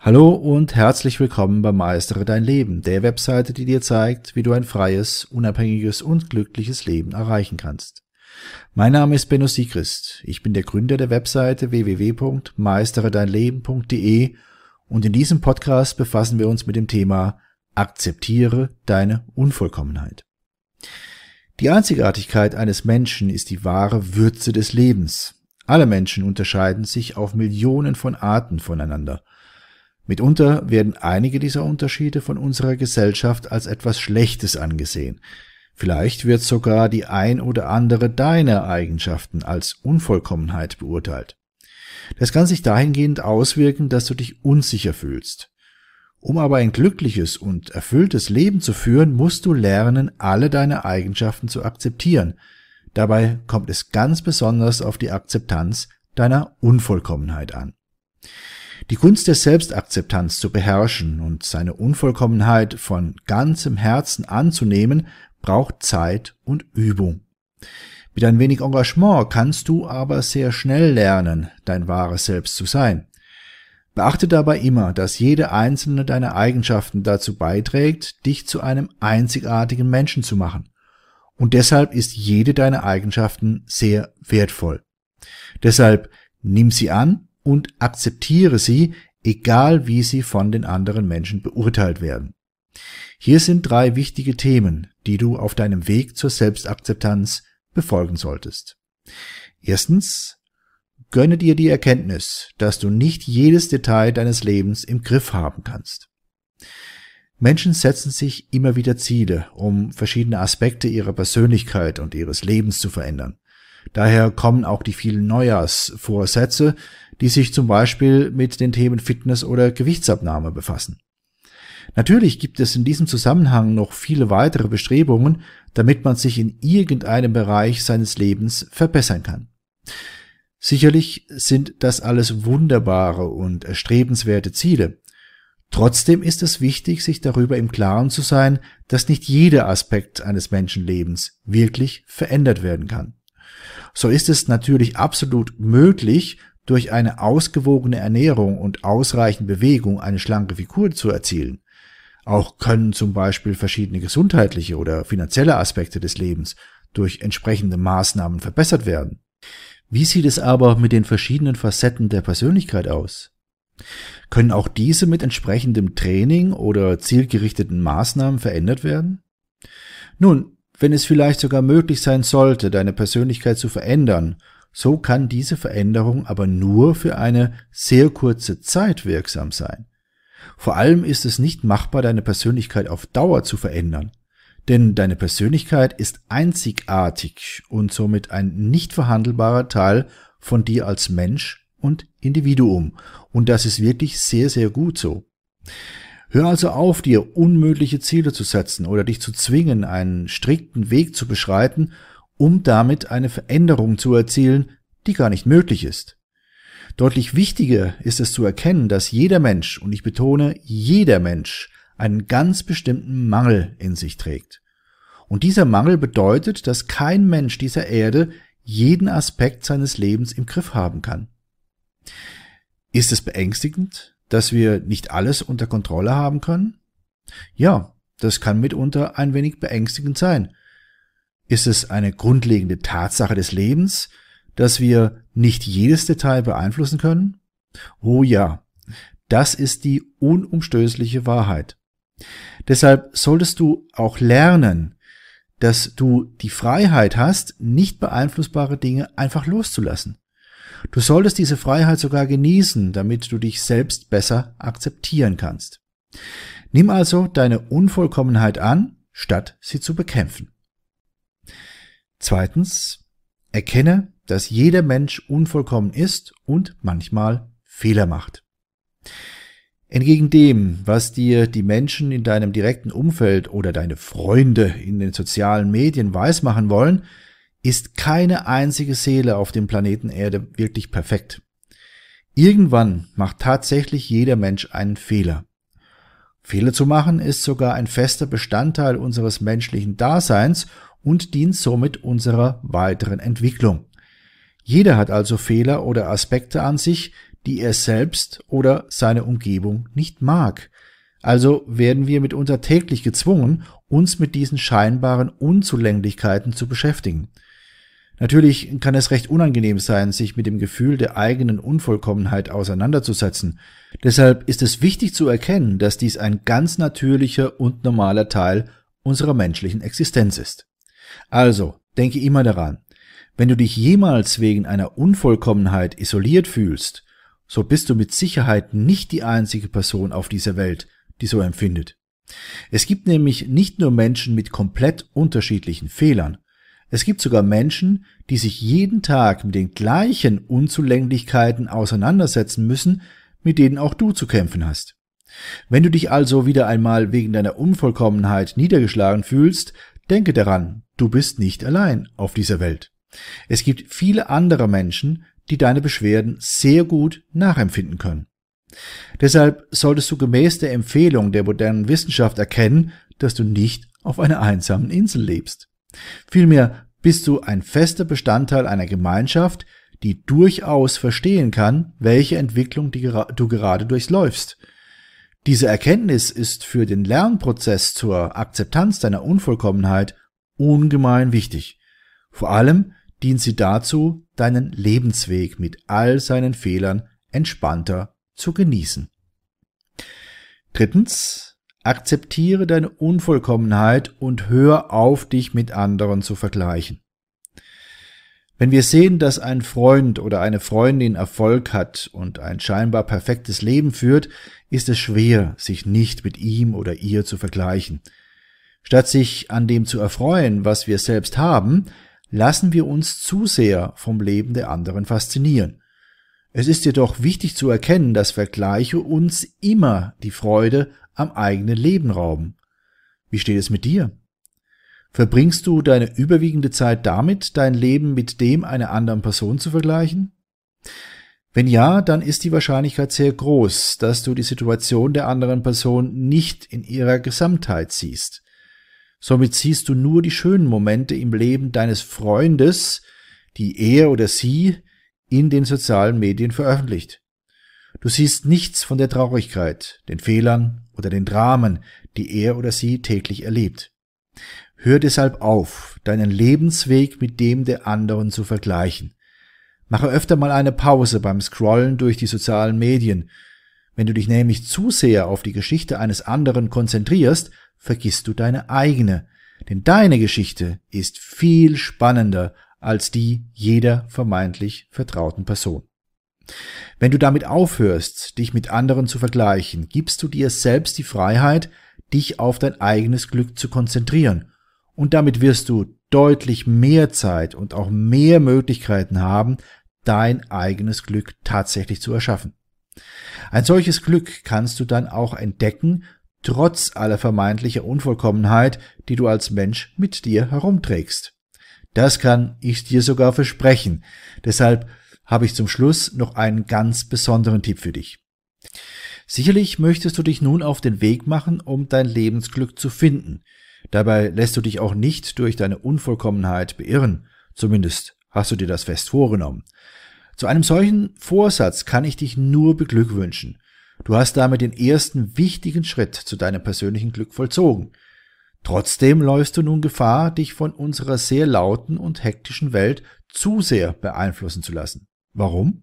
Hallo und herzlich willkommen bei Meistere dein Leben, der Webseite, die dir zeigt, wie du ein freies, unabhängiges und glückliches Leben erreichen kannst. Mein Name ist Benno Siegrist. Ich bin der Gründer der Webseite www.meisteredeinleben.de und in diesem Podcast befassen wir uns mit dem Thema Akzeptiere deine Unvollkommenheit. Die Einzigartigkeit eines Menschen ist die wahre Würze des Lebens. Alle Menschen unterscheiden sich auf Millionen von Arten voneinander – Mitunter werden einige dieser Unterschiede von unserer Gesellschaft als etwas Schlechtes angesehen. Vielleicht wird sogar die ein oder andere deiner Eigenschaften als Unvollkommenheit beurteilt. Das kann sich dahingehend auswirken, dass du dich unsicher fühlst. Um aber ein glückliches und erfülltes Leben zu führen, musst du lernen, alle deine Eigenschaften zu akzeptieren. Dabei kommt es ganz besonders auf die Akzeptanz deiner Unvollkommenheit an. Die Kunst der Selbstakzeptanz zu beherrschen und seine Unvollkommenheit von ganzem Herzen anzunehmen, braucht Zeit und Übung. Mit ein wenig Engagement kannst du aber sehr schnell lernen, dein wahres Selbst zu sein. Beachte dabei immer, dass jede einzelne deiner Eigenschaften dazu beiträgt, dich zu einem einzigartigen Menschen zu machen. Und deshalb ist jede deiner Eigenschaften sehr wertvoll. Deshalb nimm sie an und akzeptiere sie, egal wie sie von den anderen Menschen beurteilt werden. Hier sind drei wichtige Themen, die du auf deinem Weg zur Selbstakzeptanz befolgen solltest. Erstens, gönne dir die Erkenntnis, dass du nicht jedes Detail deines Lebens im Griff haben kannst. Menschen setzen sich immer wieder Ziele, um verschiedene Aspekte ihrer Persönlichkeit und ihres Lebens zu verändern. Daher kommen auch die vielen Neujahrsvorsätze, die sich zum Beispiel mit den Themen Fitness oder Gewichtsabnahme befassen. Natürlich gibt es in diesem Zusammenhang noch viele weitere Bestrebungen, damit man sich in irgendeinem Bereich seines Lebens verbessern kann. Sicherlich sind das alles wunderbare und erstrebenswerte Ziele. Trotzdem ist es wichtig, sich darüber im Klaren zu sein, dass nicht jeder Aspekt eines Menschenlebens wirklich verändert werden kann. So ist es natürlich absolut möglich, durch eine ausgewogene Ernährung und ausreichend Bewegung eine schlanke Figur zu erzielen. Auch können zum Beispiel verschiedene gesundheitliche oder finanzielle Aspekte des Lebens durch entsprechende Maßnahmen verbessert werden. Wie sieht es aber mit den verschiedenen Facetten der Persönlichkeit aus? Können auch diese mit entsprechendem Training oder zielgerichteten Maßnahmen verändert werden? Nun, wenn es vielleicht sogar möglich sein sollte, deine Persönlichkeit zu verändern so kann diese Veränderung aber nur für eine sehr kurze Zeit wirksam sein. Vor allem ist es nicht machbar, deine Persönlichkeit auf Dauer zu verändern. Denn deine Persönlichkeit ist einzigartig und somit ein nicht verhandelbarer Teil von dir als Mensch und Individuum. Und das ist wirklich sehr, sehr gut so. Hör also auf, dir unmögliche Ziele zu setzen oder dich zu zwingen, einen strikten Weg zu beschreiten um damit eine Veränderung zu erzielen, die gar nicht möglich ist. Deutlich wichtiger ist es zu erkennen, dass jeder Mensch, und ich betone jeder Mensch, einen ganz bestimmten Mangel in sich trägt. Und dieser Mangel bedeutet, dass kein Mensch dieser Erde jeden Aspekt seines Lebens im Griff haben kann. Ist es beängstigend, dass wir nicht alles unter Kontrolle haben können? Ja, das kann mitunter ein wenig beängstigend sein, ist es eine grundlegende Tatsache des Lebens, dass wir nicht jedes Detail beeinflussen können? Oh ja, das ist die unumstößliche Wahrheit. Deshalb solltest du auch lernen, dass du die Freiheit hast, nicht beeinflussbare Dinge einfach loszulassen. Du solltest diese Freiheit sogar genießen, damit du dich selbst besser akzeptieren kannst. Nimm also deine Unvollkommenheit an, statt sie zu bekämpfen. Zweitens, erkenne, dass jeder Mensch unvollkommen ist und manchmal Fehler macht. Entgegen dem, was dir die Menschen in deinem direkten Umfeld oder deine Freunde in den sozialen Medien weismachen wollen, ist keine einzige Seele auf dem Planeten Erde wirklich perfekt. Irgendwann macht tatsächlich jeder Mensch einen Fehler. Fehler zu machen ist sogar ein fester Bestandteil unseres menschlichen Daseins und dient somit unserer weiteren Entwicklung. Jeder hat also Fehler oder Aspekte an sich, die er selbst oder seine Umgebung nicht mag. Also werden wir mitunter täglich gezwungen, uns mit diesen scheinbaren Unzulänglichkeiten zu beschäftigen. Natürlich kann es recht unangenehm sein, sich mit dem Gefühl der eigenen Unvollkommenheit auseinanderzusetzen. Deshalb ist es wichtig zu erkennen, dass dies ein ganz natürlicher und normaler Teil unserer menschlichen Existenz ist. Also, denke immer daran, wenn du dich jemals wegen einer Unvollkommenheit isoliert fühlst, so bist du mit Sicherheit nicht die einzige Person auf dieser Welt, die so empfindet. Es gibt nämlich nicht nur Menschen mit komplett unterschiedlichen Fehlern, es gibt sogar Menschen, die sich jeden Tag mit den gleichen Unzulänglichkeiten auseinandersetzen müssen, mit denen auch du zu kämpfen hast. Wenn du dich also wieder einmal wegen deiner Unvollkommenheit niedergeschlagen fühlst, denke daran, du bist nicht allein auf dieser Welt. Es gibt viele andere Menschen, die deine Beschwerden sehr gut nachempfinden können. Deshalb solltest du gemäß der Empfehlung der modernen Wissenschaft erkennen, dass du nicht auf einer einsamen Insel lebst. Vielmehr bist du ein fester Bestandteil einer Gemeinschaft, die durchaus verstehen kann, welche Entwicklung du gerade durchläufst. Diese Erkenntnis ist für den Lernprozess zur Akzeptanz deiner Unvollkommenheit ungemein wichtig. Vor allem dient sie dazu, deinen Lebensweg mit all seinen Fehlern entspannter zu genießen. Drittens, akzeptiere deine Unvollkommenheit und hör auf, dich mit anderen zu vergleichen. Wenn wir sehen, dass ein Freund oder eine Freundin Erfolg hat und ein scheinbar perfektes Leben führt, ist es schwer, sich nicht mit ihm oder ihr zu vergleichen. Statt sich an dem zu erfreuen, was wir selbst haben, lassen wir uns zu sehr vom Leben der anderen faszinieren. Es ist jedoch wichtig zu erkennen, dass Vergleiche uns immer die Freude am eigenen Leben rauben. Wie steht es mit dir? Verbringst du deine überwiegende Zeit damit, dein Leben mit dem einer anderen Person zu vergleichen? Wenn ja, dann ist die Wahrscheinlichkeit sehr groß, dass du die Situation der anderen Person nicht in ihrer Gesamtheit siehst. Somit siehst du nur die schönen Momente im Leben deines Freundes, die er oder sie in den sozialen Medien veröffentlicht. Du siehst nichts von der Traurigkeit, den Fehlern oder den Dramen, die er oder sie täglich erlebt. Hör deshalb auf, deinen Lebensweg mit dem der anderen zu vergleichen. Mache öfter mal eine Pause beim Scrollen durch die sozialen Medien. Wenn du dich nämlich zu sehr auf die Geschichte eines anderen konzentrierst, vergisst du deine eigene, denn deine Geschichte ist viel spannender als die jeder vermeintlich vertrauten Person. Wenn du damit aufhörst, dich mit anderen zu vergleichen, gibst du dir selbst die Freiheit, dich auf dein eigenes Glück zu konzentrieren und damit wirst du deutlich mehr Zeit und auch mehr Möglichkeiten haben, dein eigenes Glück tatsächlich zu erschaffen. Ein solches Glück kannst du dann auch entdecken, trotz aller vermeintlicher Unvollkommenheit, die du als Mensch mit dir herumträgst. Das kann ich dir sogar versprechen. Deshalb habe ich zum Schluss noch einen ganz besonderen Tipp für dich. Sicherlich möchtest du dich nun auf den Weg machen, um dein Lebensglück zu finden. Dabei lässt du dich auch nicht durch deine Unvollkommenheit beirren, zumindest hast du dir das fest vorgenommen. Zu einem solchen Vorsatz kann ich dich nur beglückwünschen. Du hast damit den ersten wichtigen Schritt zu deinem persönlichen Glück vollzogen. Trotzdem läufst du nun Gefahr, dich von unserer sehr lauten und hektischen Welt zu sehr beeinflussen zu lassen. Warum?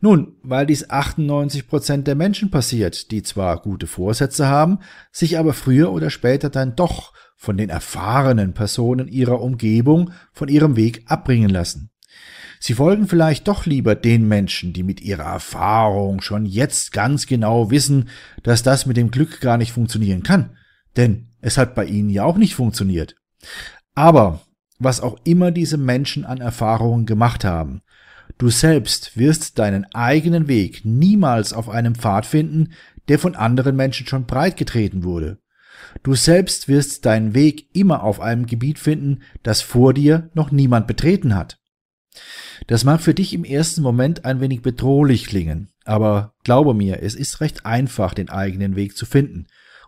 Nun, weil dies 98 Prozent der Menschen passiert, die zwar gute Vorsätze haben, sich aber früher oder später dann doch von den erfahrenen Personen ihrer Umgebung von ihrem Weg abbringen lassen. Sie folgen vielleicht doch lieber den Menschen, die mit ihrer Erfahrung schon jetzt ganz genau wissen, dass das mit dem Glück gar nicht funktionieren kann, denn es hat bei ihnen ja auch nicht funktioniert. Aber was auch immer diese Menschen an Erfahrungen gemacht haben, du selbst wirst deinen eigenen Weg niemals auf einem Pfad finden, der von anderen Menschen schon breit getreten wurde. Du selbst wirst deinen Weg immer auf einem Gebiet finden, das vor dir noch niemand betreten hat. Das mag für dich im ersten Moment ein wenig bedrohlich klingen, aber glaube mir, es ist recht einfach, den eigenen Weg zu finden.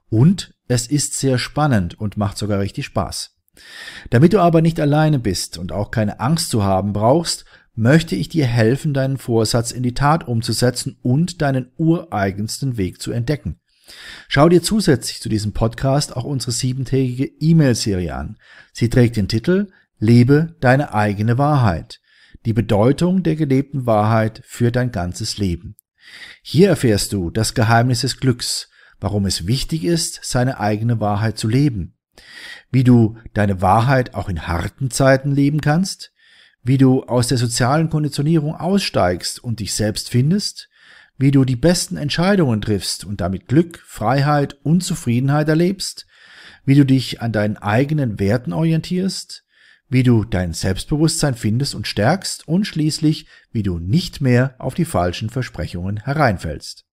Und es ist sehr spannend und macht sogar richtig Spaß. Damit du aber nicht alleine bist und auch keine Angst zu haben brauchst, möchte ich dir helfen, deinen Vorsatz in die Tat umzusetzen und deinen ureigensten Weg zu entdecken. Schau dir zusätzlich zu diesem Podcast auch unsere siebentägige E-Mail-Serie an. Sie trägt den Titel Lebe deine eigene Wahrheit. Die Bedeutung der gelebten Wahrheit für dein ganzes Leben. Hier erfährst du das Geheimnis des Glücks, warum es wichtig ist, seine eigene Wahrheit zu leben, wie du deine Wahrheit auch in harten Zeiten leben kannst, wie du aus der sozialen Konditionierung aussteigst und dich selbst findest, wie du die besten Entscheidungen triffst und damit Glück, Freiheit und Zufriedenheit erlebst, wie du dich an deinen eigenen Werten orientierst, wie du dein Selbstbewusstsein findest und stärkst und schließlich, wie du nicht mehr auf die falschen Versprechungen hereinfällst.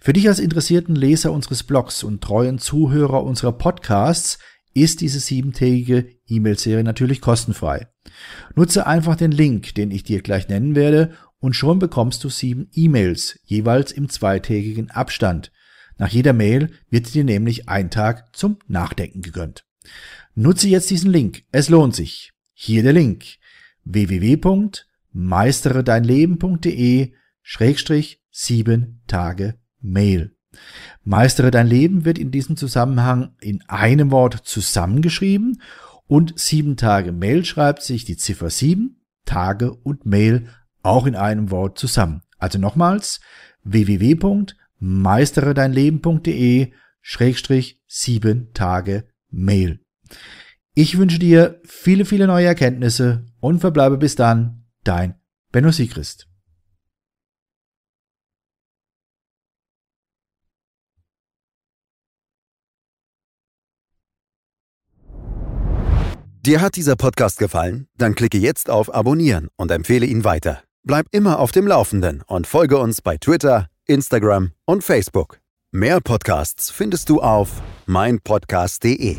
Für dich als interessierten Leser unseres Blogs und treuen Zuhörer unserer Podcasts ist diese siebentägige E-Mail-Serie natürlich kostenfrei. Nutze einfach den Link, den ich dir gleich nennen werde, und schon bekommst du sieben E-Mails, jeweils im zweitägigen Abstand. Nach jeder Mail wird dir nämlich ein Tag zum Nachdenken gegönnt. Nutze jetzt diesen Link, es lohnt sich. Hier der Link www.meisteredeinleben.de Schrägstrich sieben Tage Mail. Meistere dein Leben wird in diesem Zusammenhang in einem Wort zusammengeschrieben und sieben Tage Mail schreibt sich die Ziffer sieben, Tage und Mail auch in einem Wort zusammen. Also nochmals www.meisteredeinleben.de Schrägstrich sieben Tage Mail. Ich wünsche dir viele, viele neue Erkenntnisse und verbleibe bis dann dein Benno Siegrist. Dir hat dieser Podcast gefallen? Dann klicke jetzt auf Abonnieren und empfehle ihn weiter. Bleib immer auf dem Laufenden und folge uns bei Twitter, Instagram und Facebook. Mehr Podcasts findest du auf meinpodcast.de.